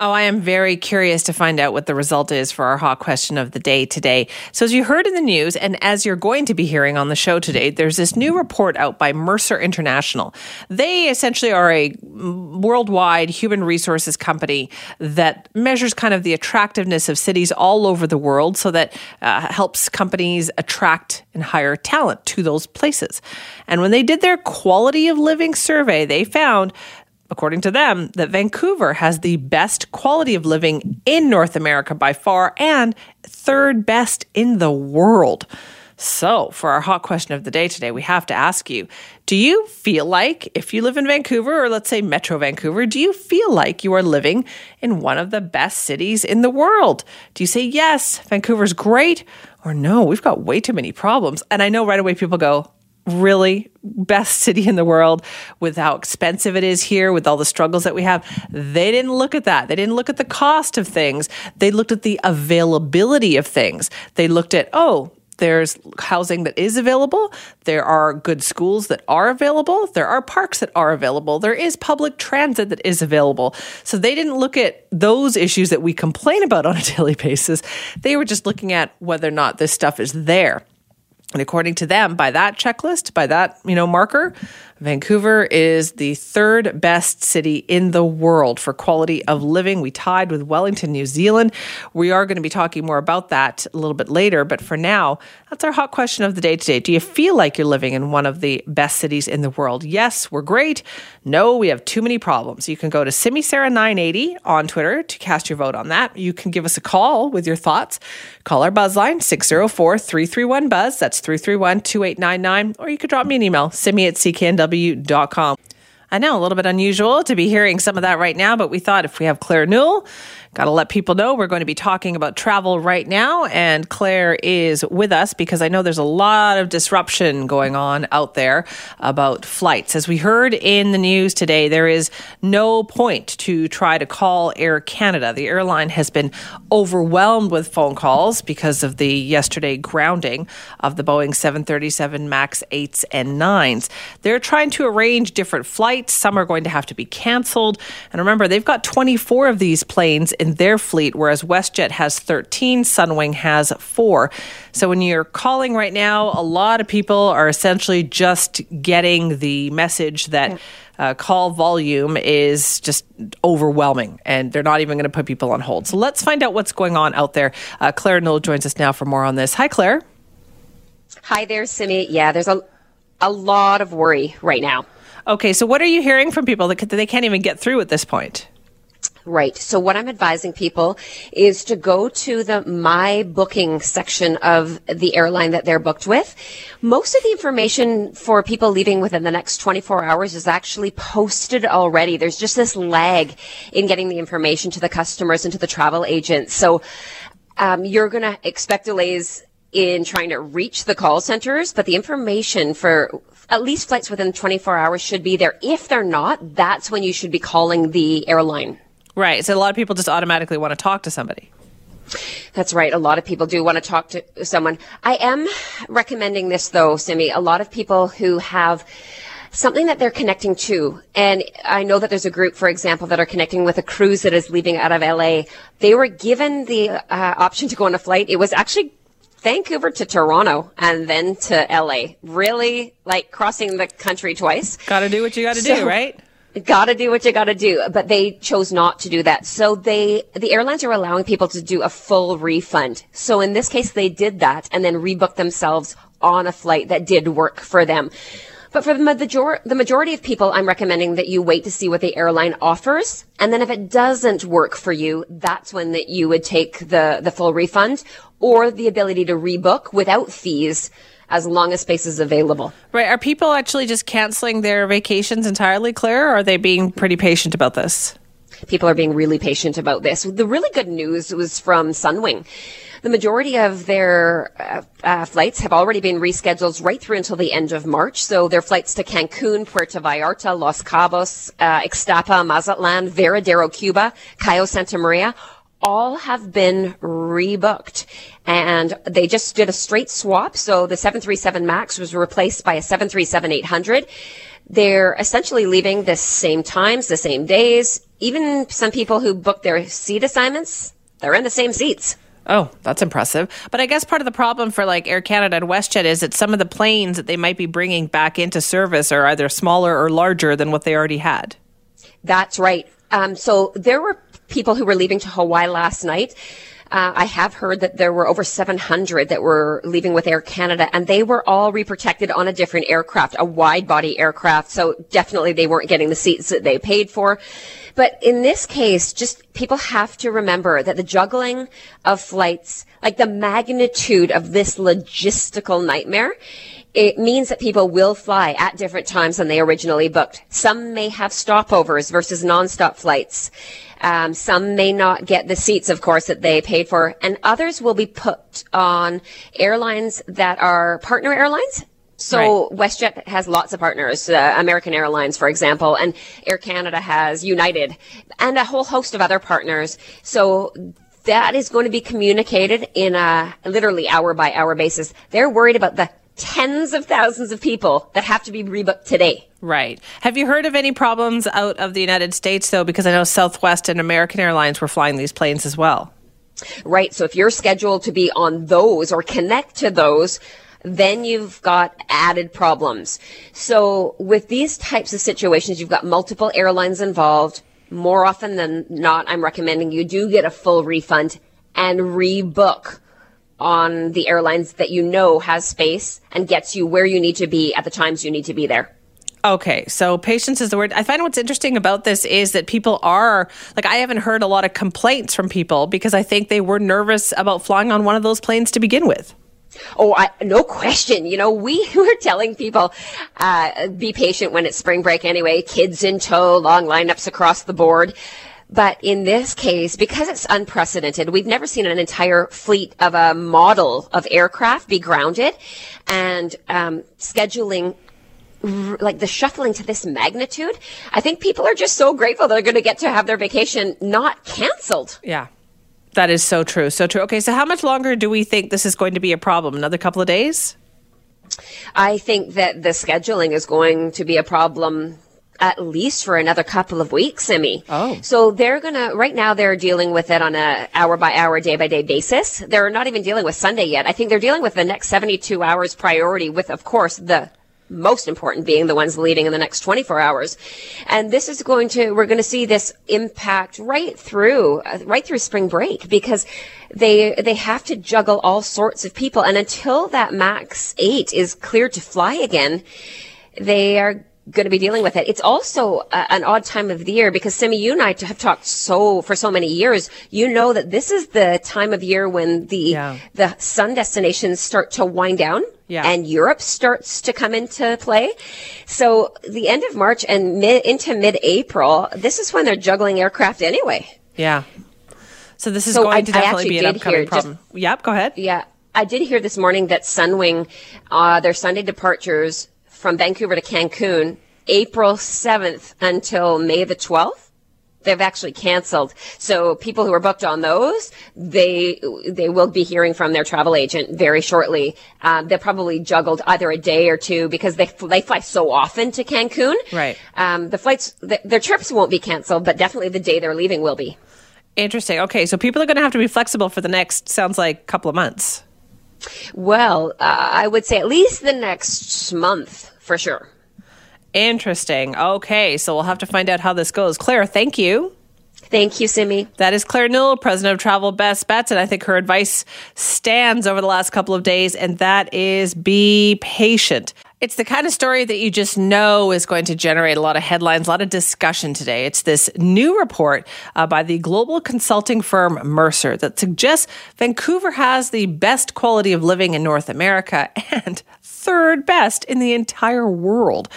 Oh, I am very curious to find out what the result is for our hot question of the day today. So, as you heard in the news, and as you're going to be hearing on the show today, there's this new report out by Mercer International. They essentially are a worldwide human resources company that measures kind of the attractiveness of cities all over the world so that uh, helps companies attract and hire talent to those places. And when they did their quality of living survey, they found according to them, that Vancouver has the best quality of living in North America by far and third best in the world. So, for our hot question of the day today, we have to ask you Do you feel like, if you live in Vancouver or let's say Metro Vancouver, do you feel like you are living in one of the best cities in the world? Do you say, Yes, Vancouver's great, or No, we've got way too many problems? And I know right away people go, really best city in the world with how expensive it is here with all the struggles that we have they didn't look at that they didn't look at the cost of things they looked at the availability of things they looked at oh there's housing that is available. There are good schools that are available. There are parks that are available. There is public transit that is available. So they didn't look at those issues that we complain about on a daily basis. They were just looking at whether or not this stuff is there. And according to them, by that checklist, by that, you know, marker, Vancouver is the third best city in the world for quality of living. We tied with Wellington, New Zealand. We are going to be talking more about that a little bit later, but for now, that's our hot question of the day today. Do you feel like you're living in one of the best cities in the world? Yes, we're great. No, we have too many problems. You can go to Simi Sara 980 on Twitter to cast your vote on that. You can give us a call with your thoughts. Call our buzz line 604 331 Buzz. That's 331 2899. Or you could drop me an email, simi at cknw CW.com. I know a little bit unusual to be hearing some of that right now, but we thought if we have Claire Newell Got to let people know we're going to be talking about travel right now. And Claire is with us because I know there's a lot of disruption going on out there about flights. As we heard in the news today, there is no point to try to call Air Canada. The airline has been overwhelmed with phone calls because of the yesterday grounding of the Boeing 737 MAX 8s and 9s. They're trying to arrange different flights. Some are going to have to be canceled. And remember, they've got 24 of these planes in their fleet, whereas WestJet has 13, Sunwing has four. So when you're calling right now, a lot of people are essentially just getting the message that. Uh, call volume is just overwhelming and they're not even going to put people on hold. So let's find out what's going on out there. Uh, Claire Newell joins us now for more on this. Hi, Claire. Hi there, Simi. Yeah, there's a, a lot of worry right now. Okay, so what are you hearing from people that they can't even get through at this point? Right. So what I'm advising people is to go to the my booking section of the airline that they're booked with. Most of the information for people leaving within the next 24 hours is actually posted already. There's just this lag in getting the information to the customers and to the travel agents. So um, you're going to expect delays in trying to reach the call centers, but the information for at least flights within 24 hours should be there. If they're not, that's when you should be calling the airline. Right. So a lot of people just automatically want to talk to somebody. That's right. A lot of people do want to talk to someone. I am recommending this though, Simi. A lot of people who have something that they're connecting to. And I know that there's a group, for example, that are connecting with a cruise that is leaving out of LA. They were given the uh, option to go on a flight. It was actually Vancouver to Toronto and then to LA. Really like crossing the country twice. Got to do what you got to so, do, right? Gotta do what you gotta do. But they chose not to do that. So they, the airlines are allowing people to do a full refund. So in this case, they did that and then rebooked themselves on a flight that did work for them. But for the, major- the majority of people, I'm recommending that you wait to see what the airline offers. And then if it doesn't work for you, that's when that you would take the, the full refund or the ability to rebook without fees as long as space is available. Right. Are people actually just canceling their vacations entirely, Claire? Or are they being pretty patient about this? People are being really patient about this. The really good news was from Sunwing. The majority of their uh, uh, flights have already been rescheduled right through until the end of March. So their flights to Cancun, Puerto Vallarta, Los Cabos, uh, Ixtapa, Mazatlan, Varadero, Cuba, Cayo Santa Maria, all have been rebooked and they just did a straight swap. So the 737 MAX was replaced by a 737 800. They're essentially leaving the same times, the same days. Even some people who booked their seat assignments, they're in the same seats. Oh, that's impressive. But I guess part of the problem for like Air Canada and WestJet is that some of the planes that they might be bringing back into service are either smaller or larger than what they already had. That's right. Um, so there were people who were leaving to Hawaii last night. Uh, I have heard that there were over 700 that were leaving with Air Canada, and they were all reprotected on a different aircraft, a wide body aircraft. So definitely they weren't getting the seats that they paid for. But in this case, just people have to remember that the juggling of flights, like the magnitude of this logistical nightmare, it means that people will fly at different times than they originally booked. Some may have stopovers versus nonstop flights. Um, some may not get the seats, of course, that they paid for, and others will be put on airlines that are partner airlines. So right. WestJet has lots of partners, uh, American Airlines, for example, and Air Canada has United and a whole host of other partners. So that is going to be communicated in a literally hour by hour basis. They're worried about the tens of thousands of people that have to be rebooked today. Right. Have you heard of any problems out of the United States, though? Because I know Southwest and American Airlines were flying these planes as well. Right. So if you're scheduled to be on those or connect to those, then you've got added problems. So with these types of situations, you've got multiple airlines involved. More often than not, I'm recommending you do get a full refund and rebook on the airlines that you know has space and gets you where you need to be at the times you need to be there. Okay, so patience is the word. I find what's interesting about this is that people are like I haven't heard a lot of complaints from people because I think they were nervous about flying on one of those planes to begin with. Oh, I, no question. You know, we were telling people, uh, be patient when it's spring break anyway. Kids in tow, long lineups across the board. But in this case, because it's unprecedented, we've never seen an entire fleet of a model of aircraft be grounded and um, scheduling like the shuffling to this magnitude. I think people are just so grateful they're going to get to have their vacation not canceled. Yeah. That is so true. So true. Okay, so how much longer do we think this is going to be a problem? Another couple of days? I think that the scheduling is going to be a problem at least for another couple of weeks, Simi. Oh. So they're gonna, right now they're dealing with it on a hour by hour, day by day basis. They're not even dealing with Sunday yet. I think they're dealing with the next 72 hours priority with, of course, the most important being the ones leaving in the next 24 hours. And this is going to, we're going to see this impact right through, uh, right through spring break because they, they have to juggle all sorts of people. And until that max eight is cleared to fly again, they are going to be dealing with it. It's also a, an odd time of the year because Simi, you and I have talked so for so many years. You know that this is the time of year when the yeah. the sun destinations start to wind down. Yeah. And Europe starts to come into play. So the end of March and mid, into mid-April, this is when they're juggling aircraft anyway. Yeah. So this is so going I, to definitely be an upcoming problem. Just, yep. Go ahead. Yeah. I did hear this morning that Sunwing, uh, their Sunday departures from Vancouver to Cancun April 7th until May the 12th. They've actually canceled. So people who are booked on those, they they will be hearing from their travel agent very shortly. Um, they're probably juggled either a day or two because they they fly so often to Cancun. Right. Um, the flights, the, their trips won't be canceled, but definitely the day they're leaving will be. Interesting. Okay, so people are going to have to be flexible for the next sounds like couple of months. Well, uh, I would say at least the next month for sure. Interesting. Okay, so we'll have to find out how this goes. Claire, thank you. Thank you, Simi. That is Claire Newell, president of Travel Best Bets. And I think her advice stands over the last couple of days, and that is be patient. It's the kind of story that you just know is going to generate a lot of headlines, a lot of discussion today. It's this new report uh, by the global consulting firm Mercer that suggests Vancouver has the best quality of living in North America and third best in the entire world.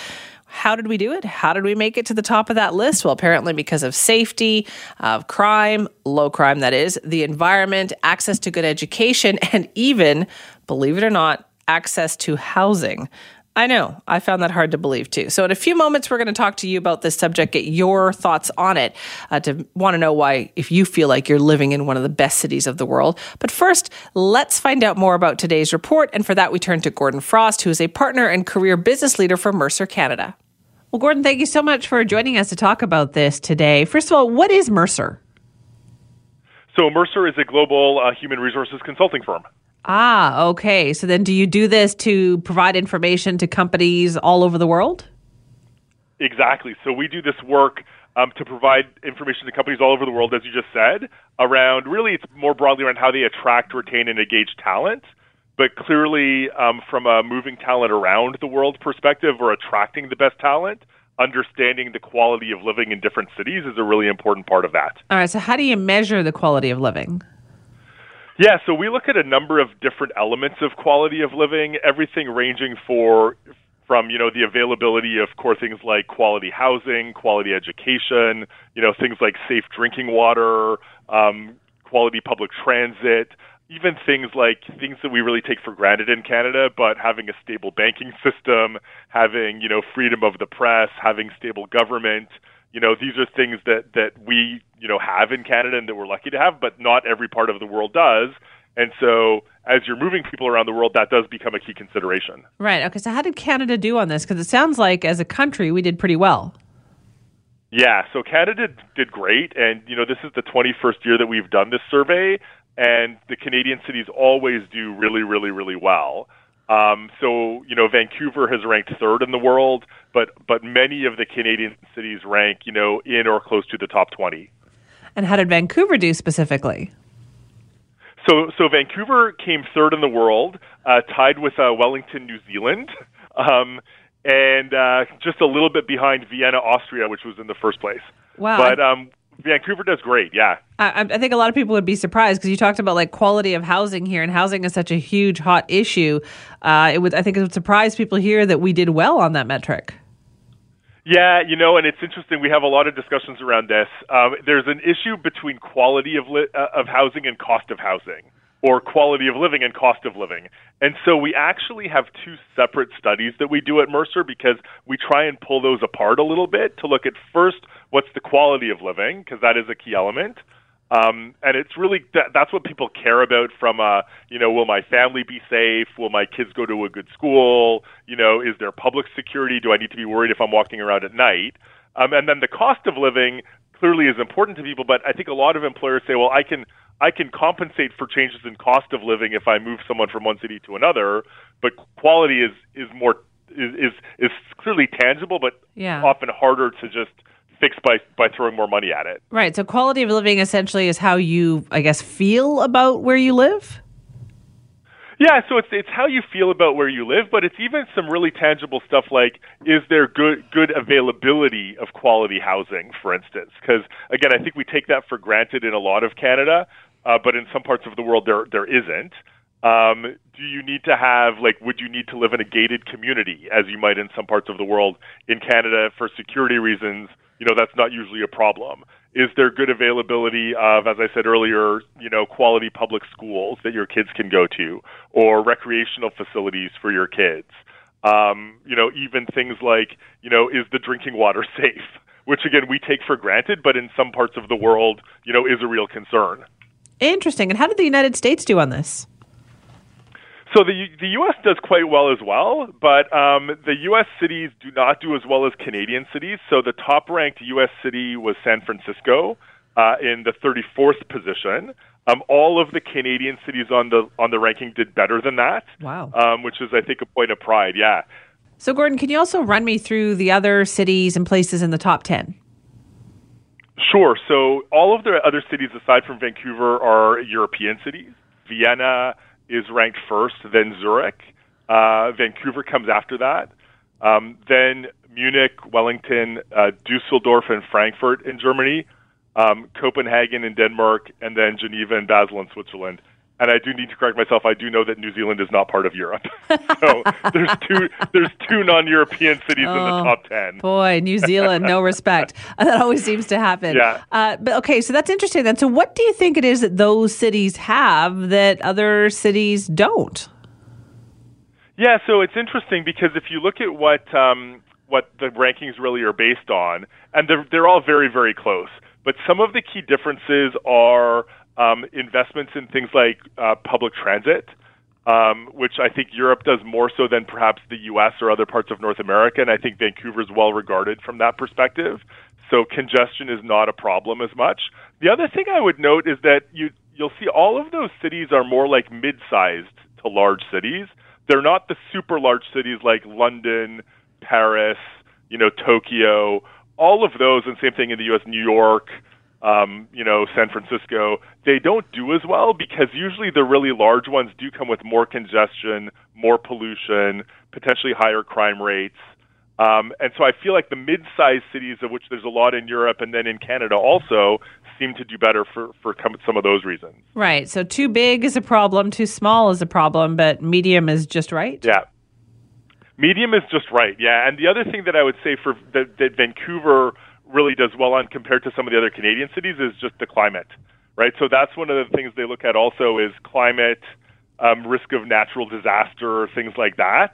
How did we do it? How did we make it to the top of that list? Well, apparently because of safety, of crime, low crime, that is, the environment, access to good education, and even, believe it or not, access to housing. I know. I found that hard to believe too. So, in a few moments, we're going to talk to you about this subject, get your thoughts on it, uh, to want to know why, if you feel like you're living in one of the best cities of the world. But first, let's find out more about today's report. And for that, we turn to Gordon Frost, who is a partner and career business leader for Mercer Canada. Well, Gordon, thank you so much for joining us to talk about this today. First of all, what is Mercer? So, Mercer is a global uh, human resources consulting firm. Ah, okay. So then do you do this to provide information to companies all over the world? Exactly. So we do this work um, to provide information to companies all over the world, as you just said, around really it's more broadly around how they attract, retain, and engage talent. But clearly, um, from a moving talent around the world perspective or attracting the best talent, understanding the quality of living in different cities is a really important part of that. All right. So, how do you measure the quality of living? Yeah, so we look at a number of different elements of quality of living, everything ranging for from you know the availability of core things like quality housing, quality education, you know things like safe drinking water, um, quality public transit, even things like things that we really take for granted in Canada, but having a stable banking system, having you know freedom of the press, having stable government, you know, these are things that that we you know have in Canada and that we're lucky to have, but not every part of the world does. And so, as you're moving people around the world, that does become a key consideration. Right. Okay. So, how did Canada do on this? Because it sounds like, as a country, we did pretty well. Yeah. So Canada did great, and you know, this is the 21st year that we've done this survey, and the Canadian cities always do really, really, really well. Um, so you know, Vancouver has ranked third in the world, but but many of the Canadian cities rank you know in or close to the top twenty. And how did Vancouver do specifically? So so Vancouver came third in the world, uh, tied with uh, Wellington, New Zealand. Um, and uh, just a little bit behind Vienna, Austria, which was in the first place. Wow! But um, Vancouver does great, yeah. I, I, think a lot of people would be surprised because you talked about like quality of housing here, and housing is such a huge hot issue. Uh, it would, I think, it would surprise people here that we did well on that metric. Yeah, you know, and it's interesting. We have a lot of discussions around this. Um, there's an issue between quality of li- uh, of housing and cost of housing or quality of living and cost of living. And so we actually have two separate studies that we do at Mercer because we try and pull those apart a little bit to look at first what's the quality of living because that is a key element. Um, and it's really that, that's what people care about from uh, you know will my family be safe will my kids go to a good school you know is there public security do I need to be worried if I'm walking around at night um, and then the cost of living clearly is important to people but I think a lot of employers say well I can I can compensate for changes in cost of living if I move someone from one city to another, but quality is is more is is, is clearly tangible, but yeah. often harder to just fix by by throwing more money at it. Right. So quality of living essentially is how you, I guess, feel about where you live. Yeah, so it's it's how you feel about where you live, but it's even some really tangible stuff like is there good good availability of quality housing, for instance? Because again, I think we take that for granted in a lot of Canada, uh, but in some parts of the world there there isn't. Um, do you need to have like would you need to live in a gated community as you might in some parts of the world? In Canada, for security reasons, you know that's not usually a problem. Is there good availability of, as I said earlier, you know, quality public schools that your kids can go to, or recreational facilities for your kids? Um, you know, even things like, you know, is the drinking water safe? Which again we take for granted, but in some parts of the world, you know, is a real concern. Interesting. And how did the United States do on this? So the the U.S. does quite well as well, but um, the U.S. cities do not do as well as Canadian cities. So the top ranked U.S. city was San Francisco uh, in the 34th position. Um, all of the Canadian cities on the on the ranking did better than that. Wow, um, which is I think a point of pride. Yeah. So Gordon, can you also run me through the other cities and places in the top ten? Sure. So all of the other cities aside from Vancouver are European cities. Vienna is ranked first, then Zurich. Uh, Vancouver comes after that. Um, then Munich, Wellington, uh, Dusseldorf, and Frankfurt in Germany, um, Copenhagen in Denmark, and then Geneva and Basel in Switzerland. And I do need to correct myself. I do know that New Zealand is not part of Europe. so there's two there's two non-European cities oh, in the oh, top ten. Boy, New Zealand, no respect. that always seems to happen. Yeah. Uh, but okay, so that's interesting. Then, so what do you think it is that those cities have that other cities don't? Yeah, so it's interesting because if you look at what um, what the rankings really are based on, and they're they're all very very close. But some of the key differences are um, investments in things like uh, public transit, um, which I think Europe does more so than perhaps the U.S. or other parts of North America, and I think Vancouver is well regarded from that perspective. So congestion is not a problem as much. The other thing I would note is that you you'll see all of those cities are more like mid-sized to large cities. They're not the super large cities like London, Paris, you know, Tokyo, all of those, and same thing in the U.S., New York, um, you know, San Francisco, they don't do as well because usually the really large ones do come with more congestion, more pollution, potentially higher crime rates. Um, and so I feel like the mid-sized cities, of which there's a lot in Europe and then in Canada also, seem to do better for, for some of those reasons. Right. So too big is a problem, too small is a problem, but medium is just right? Yeah. Medium is just right, yeah. And the other thing that I would say for that, that Vancouver really does well on compared to some of the other Canadian cities is just the climate, right? So that's one of the things they look at also is climate, um, risk of natural disaster, things like that.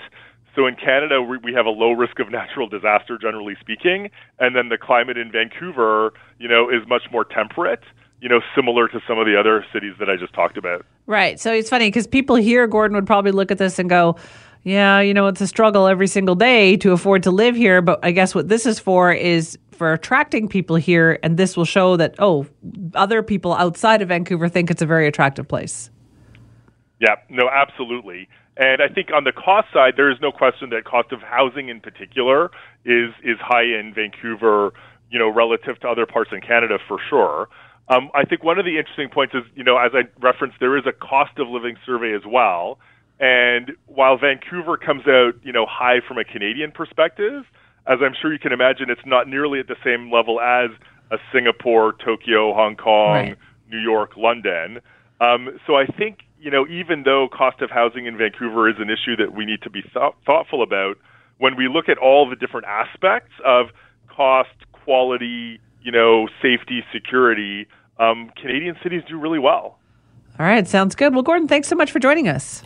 So in Canada, we, we have a low risk of natural disaster, generally speaking, and then the climate in Vancouver, you know, is much more temperate you know, similar to some of the other cities that I just talked about. Right. So it's funny because people here, Gordon, would probably look at this and go, yeah, you know, it's a struggle every single day to afford to live here. But I guess what this is for is for attracting people here. And this will show that, oh, other people outside of Vancouver think it's a very attractive place. Yeah, no, absolutely. And I think on the cost side, there is no question that cost of housing in particular is is high in Vancouver, you know, relative to other parts in Canada for sure. Um, I think one of the interesting points is, you know, as I referenced, there is a cost of living survey as well. And while Vancouver comes out, you know, high from a Canadian perspective, as I'm sure you can imagine, it's not nearly at the same level as a Singapore, Tokyo, Hong Kong, right. New York, London. Um, so I think, you know, even though cost of housing in Vancouver is an issue that we need to be th- thoughtful about, when we look at all the different aspects of cost, quality, you know, safety, security, um, Canadian cities do really well. All right, sounds good. Well, Gordon, thanks so much for joining us.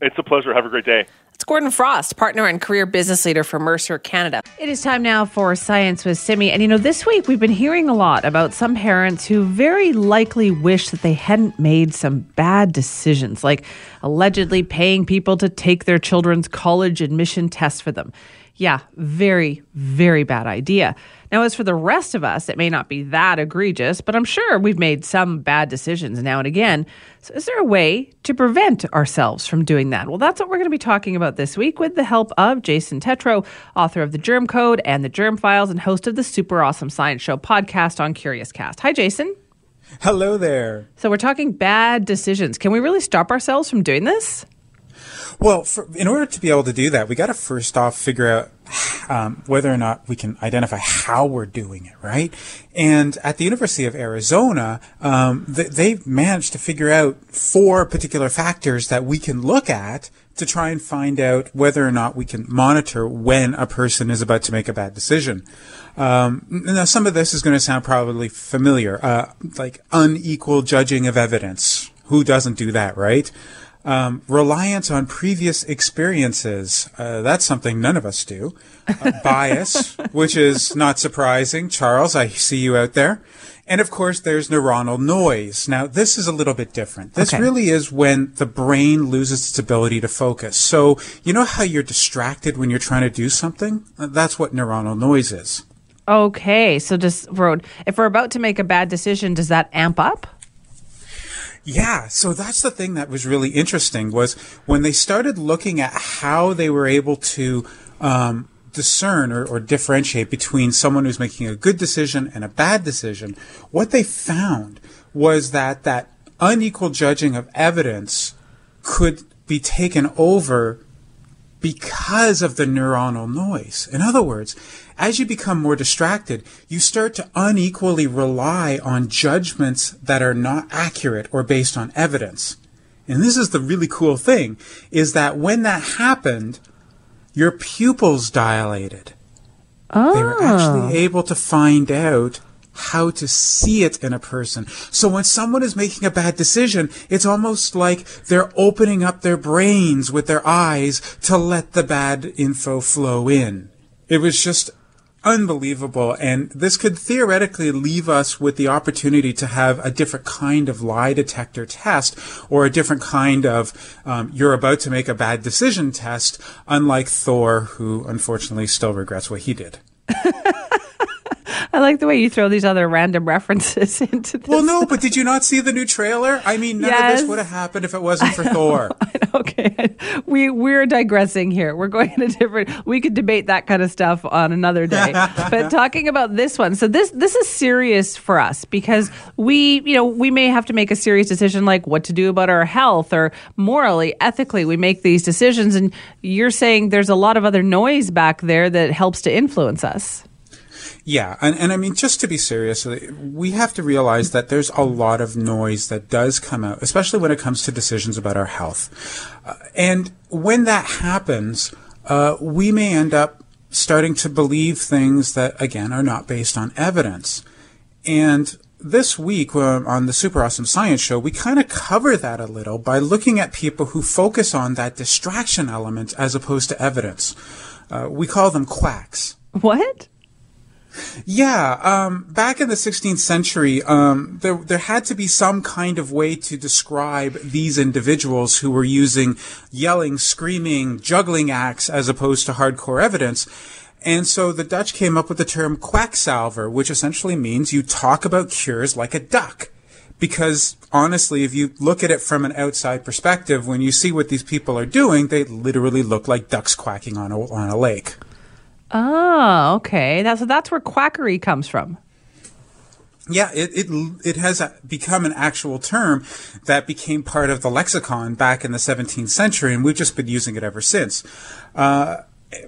It's a pleasure. Have a great day. Gordon Frost, partner and career business leader for Mercer Canada. It is time now for Science with Simi. And you know, this week we've been hearing a lot about some parents who very likely wish that they hadn't made some bad decisions, like allegedly paying people to take their children's college admission tests for them. Yeah, very, very bad idea. Now, as for the rest of us, it may not be that egregious, but I'm sure we've made some bad decisions now and again. So, is there a way to prevent ourselves from doing that? Well, that's what we're going to be talking about this week with the help of Jason Tetro, author of The Germ Code and The Germ Files, and host of the Super Awesome Science Show podcast on Curious Cast. Hi, Jason. Hello there. So, we're talking bad decisions. Can we really stop ourselves from doing this? Well, for, in order to be able to do that, we got to first off figure out um, whether or not we can identify how we're doing it, right? And at the University of Arizona, um, th- they've managed to figure out four particular factors that we can look at to try and find out whether or not we can monitor when a person is about to make a bad decision. Um, now, some of this is going to sound probably familiar, uh, like unequal judging of evidence. Who doesn't do that, right? Um, reliance on previous experiences. Uh, that's something none of us do. Uh, bias, which is not surprising. Charles, I see you out there. And of course, there's neuronal noise. Now, this is a little bit different. This okay. really is when the brain loses its ability to focus. So, you know how you're distracted when you're trying to do something? Uh, that's what neuronal noise is. Okay. So, just, if we're about to make a bad decision, does that amp up? Yeah, so that's the thing that was really interesting was when they started looking at how they were able to um, discern or, or, differentiate between someone who's making a good decision and a bad decision. What they found was that that unequal judging of evidence could be taken over because of the neuronal noise. In other words, as you become more distracted, you start to unequally rely on judgments that are not accurate or based on evidence. And this is the really cool thing is that when that happened, your pupils dilated. Oh. They were actually oh. able to find out how to see it in a person. So when someone is making a bad decision, it's almost like they're opening up their brains with their eyes to let the bad info flow in. It was just unbelievable. And this could theoretically leave us with the opportunity to have a different kind of lie detector test or a different kind of um, you're about to make a bad decision test, unlike Thor, who unfortunately still regrets what he did. I like the way you throw these other random references into this. Well, no, but did you not see the new trailer? I mean, none of this would have happened if it wasn't for Thor. okay, we we're digressing here. We're going in a different. We could debate that kind of stuff on another day. but talking about this one, so this this is serious for us because we, you know, we may have to make a serious decision like what to do about our health or morally, ethically, we make these decisions. And you're saying there's a lot of other noise back there that helps to influence us. Yeah, and, and I mean, just to be serious, we have to realize that there's a lot of noise that does come out, especially when it comes to decisions about our health. Uh, and when that happens, uh, we may end up starting to believe things that, again, are not based on evidence. And this week uh, on the Super Awesome Science Show, we kind of cover that a little by looking at people who focus on that distraction element as opposed to evidence. Uh, we call them quacks. What? Yeah, um, back in the 16th century, um, there there had to be some kind of way to describe these individuals who were using yelling, screaming, juggling acts as opposed to hardcore evidence. And so the Dutch came up with the term quacksalver, which essentially means you talk about cures like a duck. Because honestly, if you look at it from an outside perspective, when you see what these people are doing, they literally look like ducks quacking on a, on a lake. Oh, okay. That's so that's where quackery comes from. Yeah, it, it, it has become an actual term that became part of the lexicon back in the 17th century, and we've just been using it ever since. Uh,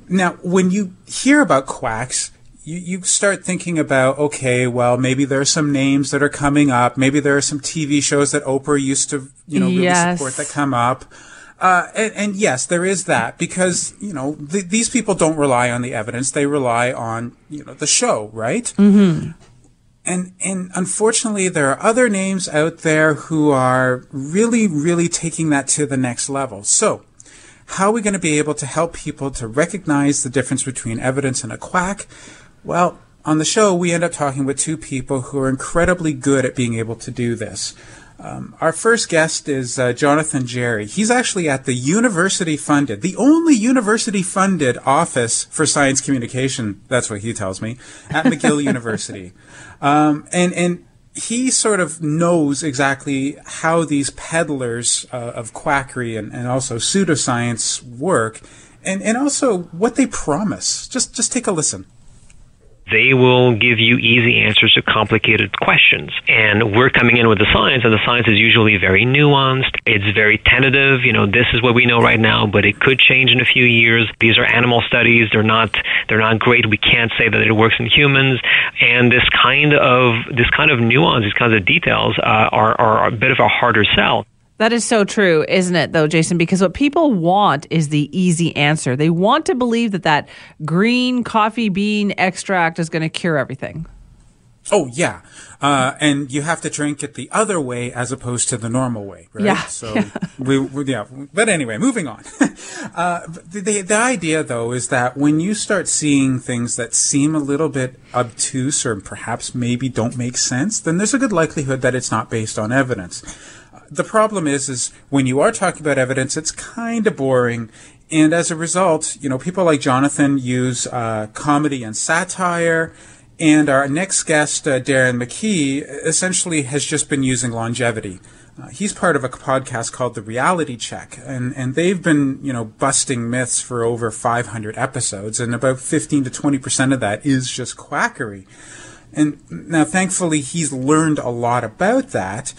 now, when you hear about quacks, you, you start thinking about, okay, well, maybe there are some names that are coming up. Maybe there are some TV shows that Oprah used to, you know, really Yes. support that come up. Uh, and, and yes, there is that because, you know, th- these people don't rely on the evidence. They rely on, you know, the show, right? Mm-hmm. And, and unfortunately, there are other names out there who are really, really taking that to the next level. So, how are we going to be able to help people to recognize the difference between evidence and a quack? Well, on the show, we end up talking with two people who are incredibly good at being able to do this. Um, our first guest is uh, Jonathan Jarry. He's actually at the university funded, the only university funded office for science communication. That's what he tells me at McGill University. Um, and, and he sort of knows exactly how these peddlers uh, of quackery and, and also pseudoscience work and, and also what they promise. Just, just take a listen. They will give you easy answers to complicated questions. And we're coming in with the science, and the science is usually very nuanced. It's very tentative. You know, this is what we know right now, but it could change in a few years. These are animal studies. They're not, they're not great. We can't say that it works in humans. And this kind of, this kind of nuance, these kinds of details, uh, are, are a bit of a harder sell. That is so true, isn't it, though, Jason? Because what people want is the easy answer. They want to believe that that green coffee bean extract is going to cure everything. Oh yeah, uh, and you have to drink it the other way as opposed to the normal way, right? Yeah, So we, we yeah. But anyway, moving on. uh, the the idea though is that when you start seeing things that seem a little bit obtuse or perhaps maybe don't make sense, then there's a good likelihood that it's not based on evidence. The problem is, is when you are talking about evidence, it's kind of boring. And as a result, you know, people like Jonathan use uh, comedy and satire. And our next guest, uh, Darren McKee, essentially has just been using longevity. Uh, he's part of a podcast called The Reality Check, and, and they've been, you know, busting myths for over 500 episodes, and about 15 to 20 percent of that is just quackery. And now, thankfully, he's learned a lot about that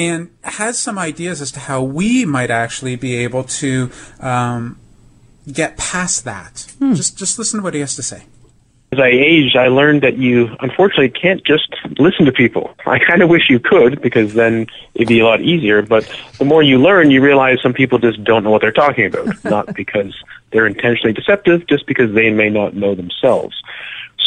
and has some ideas as to how we might actually be able to, um, get past that. Hmm. Just just listen to what he has to say as I aged, I learned that you unfortunately can't just listen to people. I kind of wish you could because then it'd be a lot easier. But the more you learn, you realize some people just don't know what they're talking about. not because they're intentionally deceptive, just because they may not know themselves.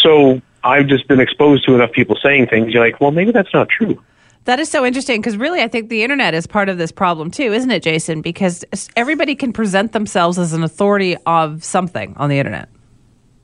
So I've just been exposed to enough people saying things. You're like, well, maybe that's not true. That is so interesting because really, I think the internet is part of this problem too, isn't it, Jason? Because everybody can present themselves as an authority of something on the internet.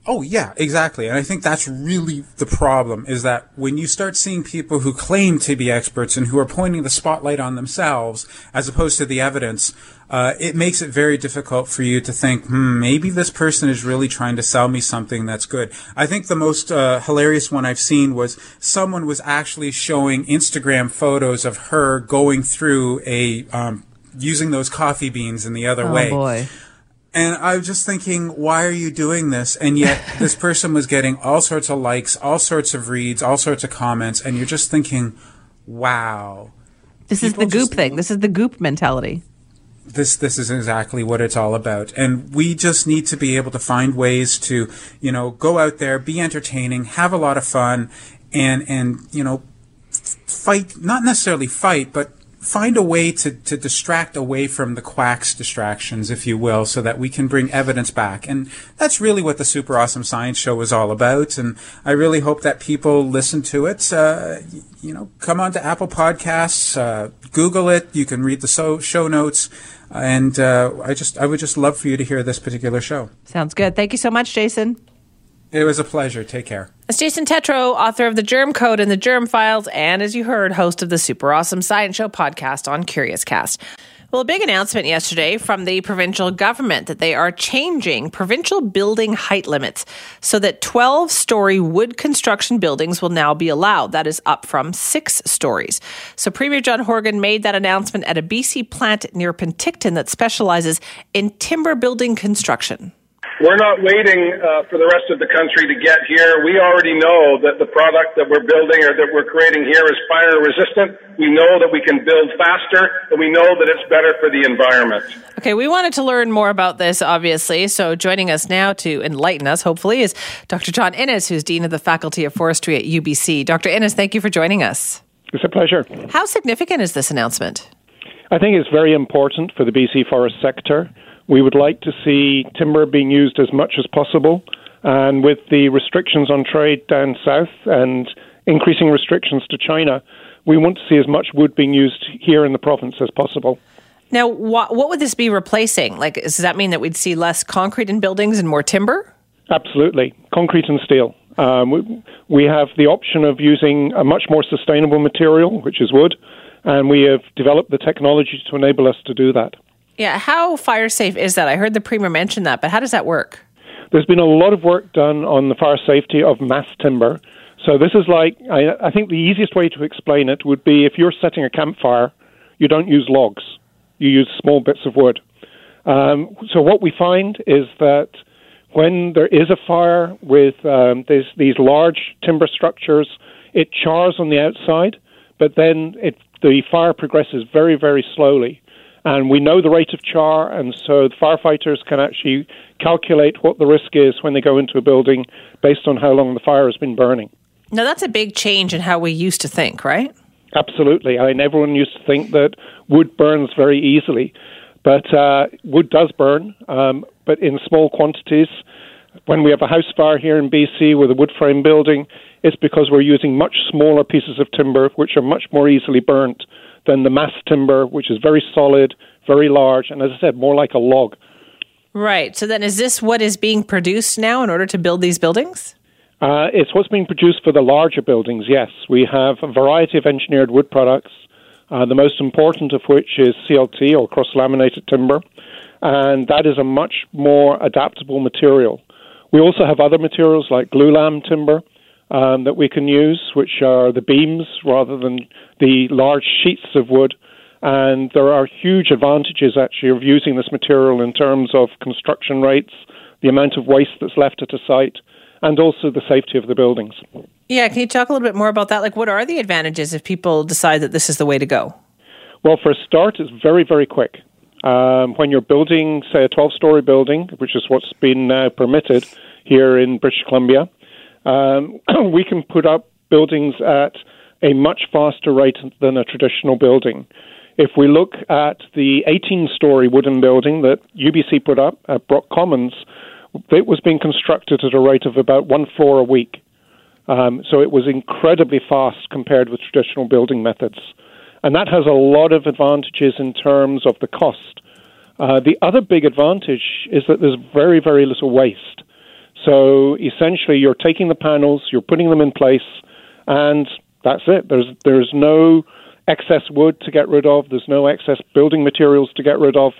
Oh yeah, exactly. And I think that's really the problem is that when you start seeing people who claim to be experts and who are pointing the spotlight on themselves as opposed to the evidence, uh, it makes it very difficult for you to think, hmm, maybe this person is really trying to sell me something that's good. I think the most uh, hilarious one I've seen was someone was actually showing Instagram photos of her going through a um, using those coffee beans in the other oh, way. Boy. And I was just thinking, why are you doing this? And yet this person was getting all sorts of likes, all sorts of reads, all sorts of comments, and you're just thinking, wow. This is the goop thing. This is the goop mentality. This this is exactly what it's all about. And we just need to be able to find ways to, you know, go out there, be entertaining, have a lot of fun, and and you know, fight not necessarily fight, but find a way to, to distract away from the quacks distractions, if you will, so that we can bring evidence back. And that's really what the Super Awesome Science Show is all about. And I really hope that people listen to it. Uh, you know, come on to Apple Podcasts, uh, Google it. You can read the so- show notes. And uh, I just, I would just love for you to hear this particular show. Sounds good. Thank you so much, Jason. It was a pleasure. Take care. It's Jason Tetro, author of The Germ Code and The Germ Files, and as you heard, host of the Super Awesome Science Show podcast on Curious Cast. Well, a big announcement yesterday from the provincial government that they are changing provincial building height limits so that 12 story wood construction buildings will now be allowed. That is up from six stories. So, Premier John Horgan made that announcement at a BC plant near Penticton that specializes in timber building construction. We're not waiting uh, for the rest of the country to get here. We already know that the product that we're building or that we're creating here is fire resistant. We know that we can build faster, and we know that it's better for the environment. Okay, we wanted to learn more about this, obviously. So joining us now to enlighten us, hopefully, is Dr. John Innes, who's Dean of the Faculty of Forestry at UBC. Dr. Innes, thank you for joining us. It's a pleasure. How significant is this announcement? I think it's very important for the BC forest sector. We would like to see timber being used as much as possible. And with the restrictions on trade down south and increasing restrictions to China, we want to see as much wood being used here in the province as possible. Now, what, what would this be replacing? Like, does that mean that we'd see less concrete in buildings and more timber? Absolutely. Concrete and steel. Um, we, we have the option of using a much more sustainable material, which is wood, and we have developed the technology to enable us to do that. Yeah, how fire safe is that? I heard the Premier mention that, but how does that work? There's been a lot of work done on the fire safety of mass timber. So this is like, I, I think the easiest way to explain it would be if you're setting a campfire, you don't use logs, you use small bits of wood. Um, so what we find is that when there is a fire with um, these, these large timber structures, it chars on the outside, but then it, the fire progresses very, very slowly and we know the rate of char, and so the firefighters can actually calculate what the risk is when they go into a building based on how long the fire has been burning. Now, that's a big change in how we used to think, right? Absolutely. I mean, everyone used to think that wood burns very easily, but uh, wood does burn, um, but in small quantities. When we have a house fire here in BC with a wood frame building, it's because we're using much smaller pieces of timber, which are much more easily burnt than the mass timber, which is very solid, very large, and as I said, more like a log. Right. So then, is this what is being produced now in order to build these buildings? Uh, it's what's being produced for the larger buildings, yes. We have a variety of engineered wood products, uh, the most important of which is CLT or cross laminated timber, and that is a much more adaptable material. We also have other materials like glulam timber, um, that we can use, which are the beams rather than the large sheets of wood. And there are huge advantages actually of using this material in terms of construction rates, the amount of waste that's left at a site, and also the safety of the buildings. Yeah, can you talk a little bit more about that? Like, what are the advantages if people decide that this is the way to go? Well, for a start, it's very, very quick. Um, when you're building, say, a 12 story building, which is what's been now permitted here in British Columbia, um, we can put up buildings at a much faster rate than a traditional building. If we look at the 18 story wooden building that UBC put up at Brock Commons, it was being constructed at a rate of about one floor a week. Um, so it was incredibly fast compared with traditional building methods. And that has a lot of advantages in terms of the cost. Uh, the other big advantage is that there's very, very little waste. So essentially, you're taking the panels, you're putting them in place, and that's it. There's there's no excess wood to get rid of. There's no excess building materials to get rid of.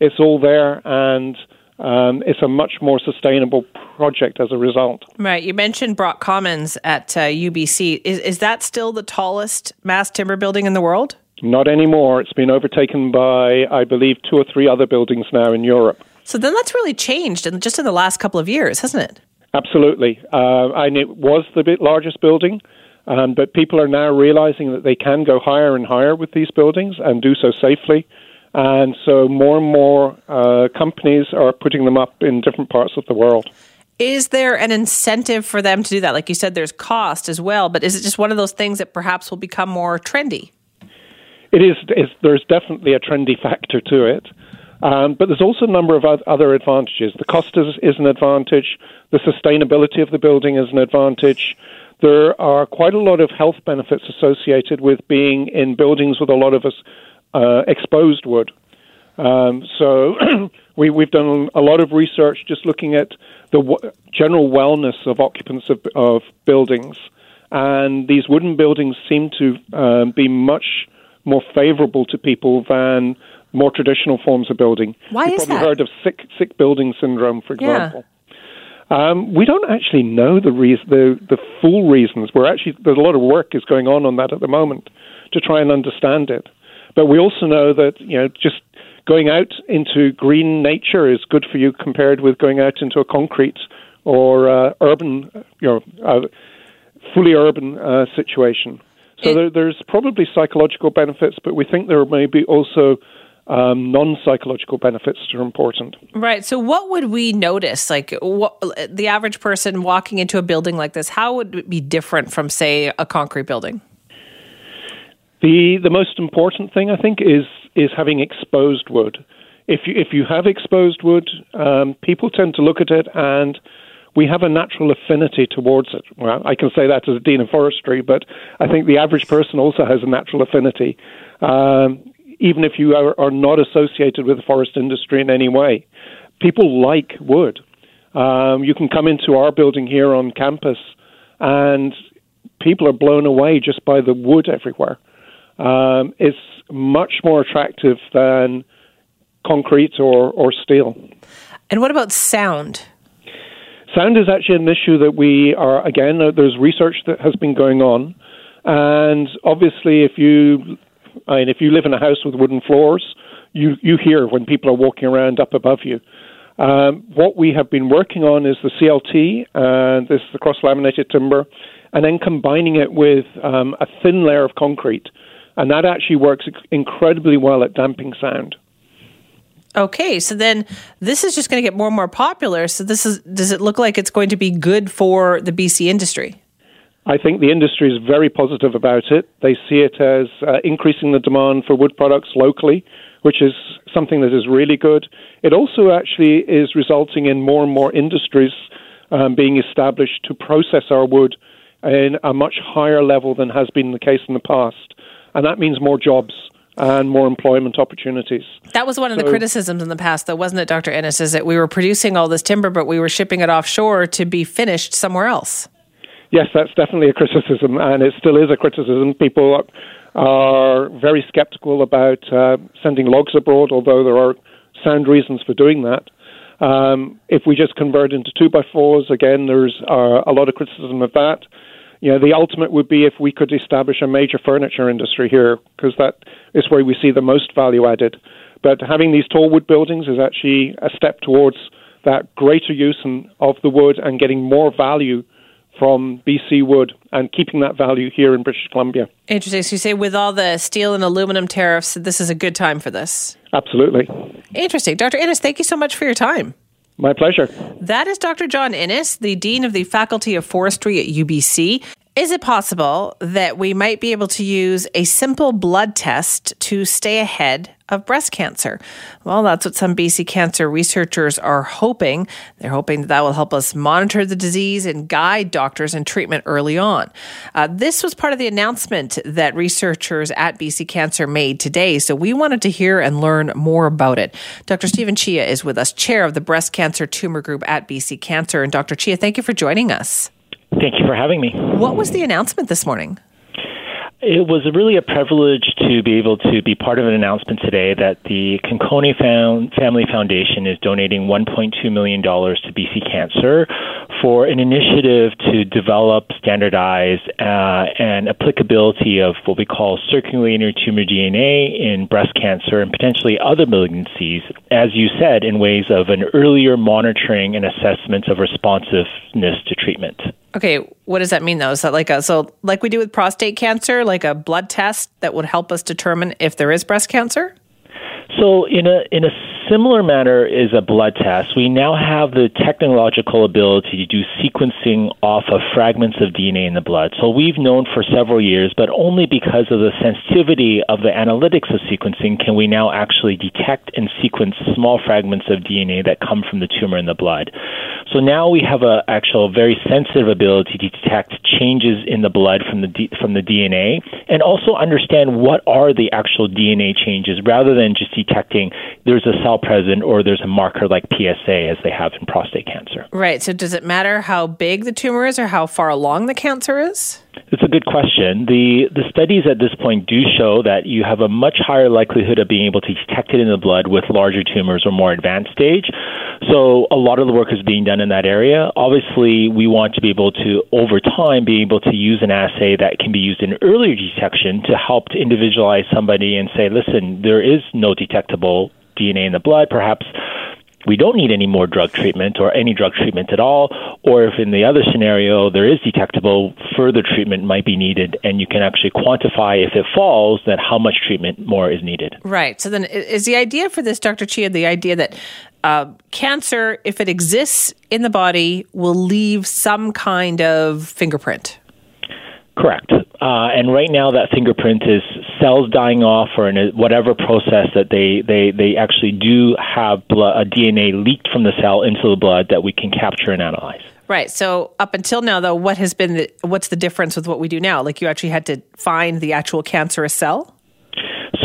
It's all there, and um, it's a much more sustainable project as a result. Right. You mentioned Brock Commons at uh, UBC. Is, is that still the tallest mass timber building in the world? Not anymore. It's been overtaken by, I believe, two or three other buildings now in Europe. So then that's really changed in just in the last couple of years, hasn't it? Absolutely. Uh, and it was the largest building, um, but people are now realizing that they can go higher and higher with these buildings and do so safely. And so more and more uh, companies are putting them up in different parts of the world. Is there an incentive for them to do that? Like you said, there's cost as well, but is it just one of those things that perhaps will become more trendy? It is. there's definitely a trendy factor to it. Um, but there's also a number of other advantages. The cost is, is an advantage. The sustainability of the building is an advantage. There are quite a lot of health benefits associated with being in buildings with a lot of uh, exposed wood. Um, so we, we've done a lot of research just looking at the w- general wellness of occupants of, of, buildings, and these wooden buildings seem to um, be much more favorable to people than more traditional forms of building. Why You've is probably that? heard of sick sick building syndrome, for example. Yeah. Um, we don't actually know the, reason, the the full reasons. We're actually there's a lot of work is going on on that at the moment to try and understand it. But we also know that you know just going out into green nature is good for you compared with going out into a concrete or uh, urban, you know, uh, fully urban uh, situation. So there, there's probably psychological benefits, but we think there may be also um, non-psychological benefits that are important. Right. So, what would we notice? Like, what, the average person walking into a building like this, how would it be different from, say, a concrete building? The the most important thing I think is is having exposed wood. If you if you have exposed wood, um, people tend to look at it and we have a natural affinity towards it. Well, I can say that as a dean of forestry, but I think the average person also has a natural affinity, um, even if you are, are, not associated with the forest industry in any way. People like wood. Um, you can come into our building here on campus, and people are blown away just by the wood everywhere um, is much more attractive than concrete or, or steel. And what about sound? Sound is actually an issue that we are, again, uh, there's research that has been going on. And obviously, if you, I mean, if you live in a house with wooden floors, you, you hear when people are walking around up above you. Um, what we have been working on is the CLT, and this is the cross laminated timber, and then combining it with um, a thin layer of concrete and that actually works incredibly well at damping sound. Okay, so then this is just going to get more and more popular. So this is does it look like it's going to be good for the BC industry? I think the industry is very positive about it. They see it as uh, increasing the demand for wood products locally, which is something that is really good. It also actually is resulting in more and more industries um, being established to process our wood in a much higher level than has been the case in the past and that means more jobs and more employment opportunities. That was one of so, the criticisms in the past, though, wasn't it, Dr. Innes? Is that we were producing all this timber, but we were shipping it offshore to be finished somewhere else? Yes, that's definitely a criticism, and it still is a criticism. People are very skeptical about uh, sending logs abroad, although there are sound reasons for doing that. Um, if we just convert into two by fours, again, there's uh, a lot of criticism of that you know, the ultimate would be if we could establish a major furniture industry here, because that is where we see the most value added. But having these tall wood buildings is actually a step towards that greater use of the wood and getting more value from BC wood and keeping that value here in British Columbia. Interesting. So you say with all the steel and aluminum tariffs, this is a good time for this? Absolutely. Interesting. Dr. Innes, thank you so much for your time. My pleasure. That is Dr. John Innes, the Dean of the Faculty of Forestry at UBC. Is it possible that we might be able to use a simple blood test to stay ahead of breast cancer? Well, that's what some BC cancer researchers are hoping. They're hoping that that will help us monitor the disease and guide doctors in treatment early on. Uh, this was part of the announcement that researchers at BC Cancer made today, so we wanted to hear and learn more about it. Dr. Stephen Chia is with us, chair of the breast cancer tumor group at BC Cancer. And Dr. Chia, thank you for joining us. Thank you for having me. What was the announcement this morning? It was really a privilege to be able to be part of an announcement today that the Conconi Family Foundation is donating $1.2 million to BC Cancer for an initiative to develop, standardize, uh, and applicability of what we call circulating tumor DNA in breast cancer and potentially other malignancies, as you said, in ways of an earlier monitoring and assessment of responsiveness to treatment. Okay, what does that mean though? Is that like a so like we do with prostate cancer, like a blood test that would help us determine if there is breast cancer? So in a in a similar manner is a blood test. We now have the technological ability to do sequencing off of fragments of DNA in the blood. So we've known for several years, but only because of the sensitivity of the analytics of sequencing can we now actually detect and sequence small fragments of DNA that come from the tumor in the blood. So now we have a actual very sensitive ability to detect changes in the blood from the D, from the DNA and also understand what are the actual DNA changes rather than just detecting there's a cell present or there's a marker like PSA as they have in prostate cancer. Right. So does it matter how big the tumor is or how far along the cancer is? It's a good question. The the studies at this point do show that you have a much higher likelihood of being able to detect it in the blood with larger tumors or more advanced stage. So a lot of the work is being done in that area. Obviously, we want to be able to over time be able to use an assay that can be used in earlier detection to help to individualize somebody and say, listen, there is no detectable DNA in the blood, perhaps we don't need any more drug treatment or any drug treatment at all, or if in the other scenario there is detectable, further treatment might be needed, and you can actually quantify if it falls, then how much treatment more is needed. Right. So then, is the idea for this, Dr. Chia, the idea that uh, cancer, if it exists in the body, will leave some kind of fingerprint? Correct. Uh, and right now, that fingerprint is cells dying off, or in a, whatever process that they, they, they actually do have blood, a DNA leaked from the cell into the blood that we can capture and analyze. Right. So up until now, though, what has been the, what's the difference with what we do now? Like you actually had to find the actual cancerous cell.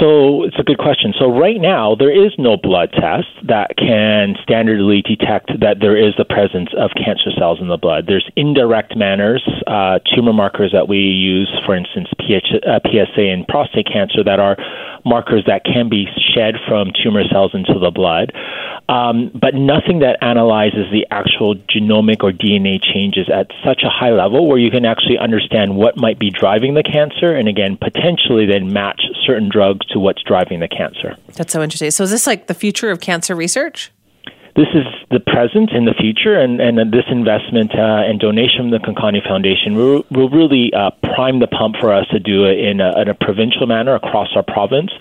So it's a good question. So right now there is no blood test that can standardly detect that there is the presence of cancer cells in the blood. There's indirect manners, uh, tumor markers that we use, for instance, PH, uh, PSA in prostate cancer, that are markers that can be shed from tumor cells into the blood, um, but nothing that analyzes the actual genomic or DNA changes at such a high level where you can actually understand what might be driving the cancer, and again, potentially then match certain drugs to what's driving the cancer. That's so interesting. So, is this like the future of cancer research? This is the present and the future, and, and this investment uh, and donation from the Conconi Foundation will, will really uh, prime the pump for us to do it in a, in a provincial manner across our province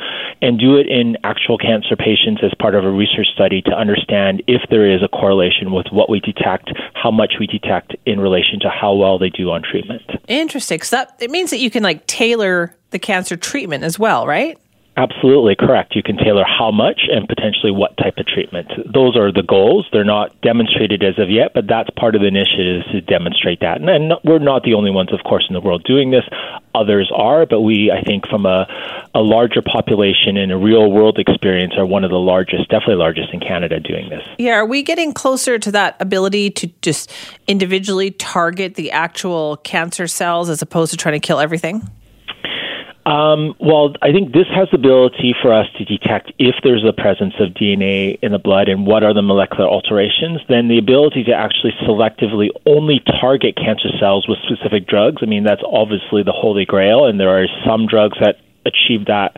and do it in actual cancer patients as part of a research study to understand if there is a correlation with what we detect, how much we detect in relation to how well they do on treatment. Interesting. So that it means that you can like tailor the cancer treatment as well, right? Absolutely correct. You can tailor how much and potentially what type of treatment. Those are the goals. They're not demonstrated as of yet, but that's part of the initiative to demonstrate that. And, we're not the only ones, of course, in the world doing this. Others are, but we, I think, from a, a larger population and a real world experience, are one of the largest, definitely largest in Canada doing this. Yeah. Are we getting closer to that ability to just individually target the actual cancer cells as opposed to trying to kill everything? Um, well, I think this has the ability for us to detect if there's a presence of DNA in the blood and what are the molecular alterations. Then the ability to actually selectively only target cancer cells with specific drugs. I mean, that's obviously the holy grail, and there are some drugs that achieve that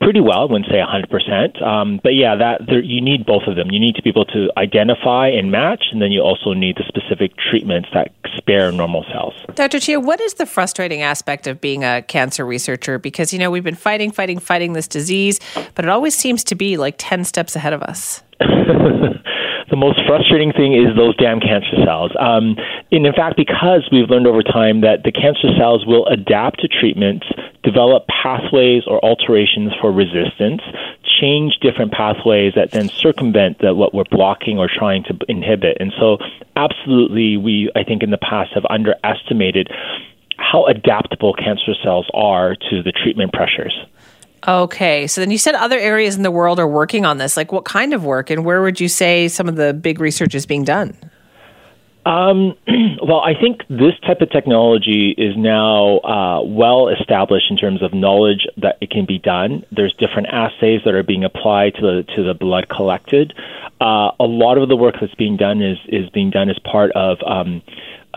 pretty well. I wouldn't say 100%. Um, but yeah, that there, you need both of them. You need to be able to identify and match, and then you also need the specific treatments that spare normal cells. Dr. Chia, what is the frustrating aspect of being a cancer researcher? Because, you know, we've been fighting, fighting, fighting this disease, but it always seems to be like 10 steps ahead of us. the most frustrating thing is those damn cancer cells. Um, and in fact, because we've learned over time that the cancer cells will adapt to treatments, develop pathways or alterations for resistance, change different pathways that then circumvent the, what we're blocking or trying to inhibit. And so, absolutely, we, I think, in the past have underestimated how adaptable cancer cells are to the treatment pressures. Okay, so then you said other areas in the world are working on this. Like what kind of work, and where would you say some of the big research is being done? Um, well, I think this type of technology is now uh, well established in terms of knowledge that it can be done. There's different assays that are being applied to the to the blood collected. Uh, a lot of the work that's being done is is being done as part of um,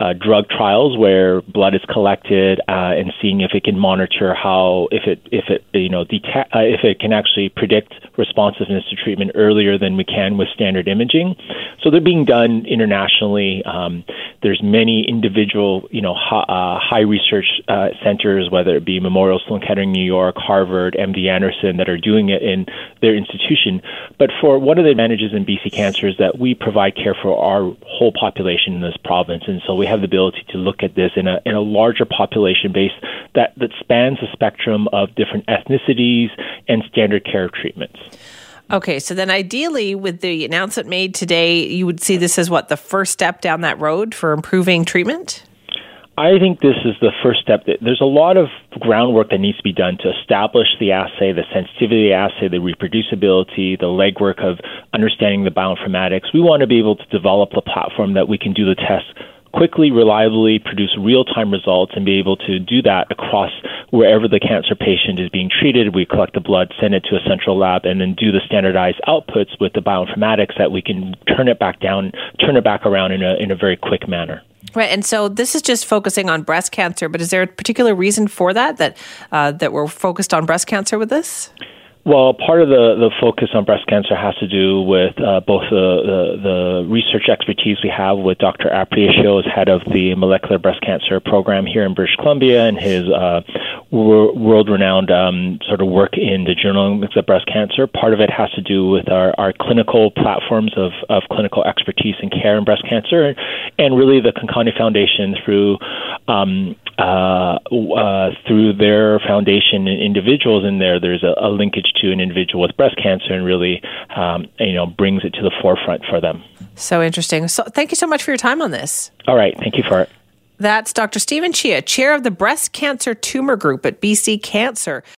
uh, drug trials where blood is collected uh, and seeing if it can monitor how if it if it you know uh, if it can actually predict responsiveness to treatment earlier than we can with standard imaging. So they're being done internationally. Um, there's many individual you know uh, high research uh, centers, whether it be Memorial Sloan Kettering, New York, Harvard, MD Anderson, that are doing it in their institution. But for one of the advantages in BC Cancer is that we provide care for our whole population in this province, and so we have the ability to look at this in a in a larger population base that that spans the spectrum of different ethnicities and standard care treatments. Okay, so then ideally, with the announcement made today, you would see this as what the first step down that road for improving treatment. I think this is the first step. There's a lot of groundwork that needs to be done to establish the assay, the sensitivity assay, the reproducibility, the legwork of understanding the bioinformatics. We want to be able to develop the platform that we can do the test quickly, reliably produce real time results and be able to do that across wherever the cancer patient is being treated. We collect the blood, send it to a central lab, and then do the standardized outputs with the bioinformatics that we can turn it back down, turn it back around in a, in a very quick manner. Right, and so this is just focusing on breast cancer, but is there a particular reason for that that uh, that we're focused on breast cancer with this? Well, part of the, the focus on breast cancer has to do with uh, both the, the, the, research expertise we have with Dr. Aparicio as head of the molecular breast cancer program here in British Columbia and his uh, wor- world renowned um, sort of work in the genomics of breast cancer. Part of it has to do with our, our clinical platforms of, of clinical expertise and care in breast cancer and, really the Conconi Foundation through um, uh, uh, through their foundation and individuals in there, there's a, a, linkage to an individual with breast cancer and really, um, you know, brings it to the forefront for them. So interesting. So thank you so much for your time on this. All right. Thank you for it. That's Dr. Stephen Chia, chair of the Breast Cancer Tumor Group at BC Cancer.